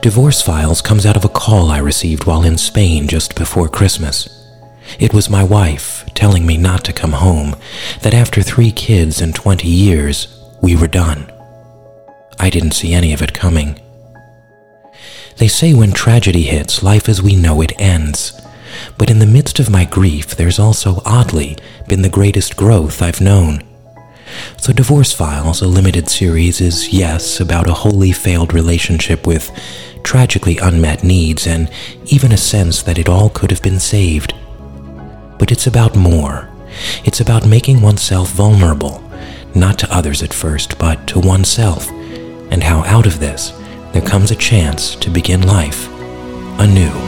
Divorce Files comes out of a call I received while in Spain just before Christmas. It was my wife telling me not to come home, that after three kids and 20 years, we were done. I didn't see any of it coming. They say when tragedy hits, life as we know it ends. But in the midst of my grief, there's also oddly been the greatest growth I've known. So, Divorce Files, a limited series, is yes, about a wholly failed relationship with tragically unmet needs and even a sense that it all could have been saved. But it's about more. It's about making oneself vulnerable, not to others at first, but to oneself, and how out of this there comes a chance to begin life anew.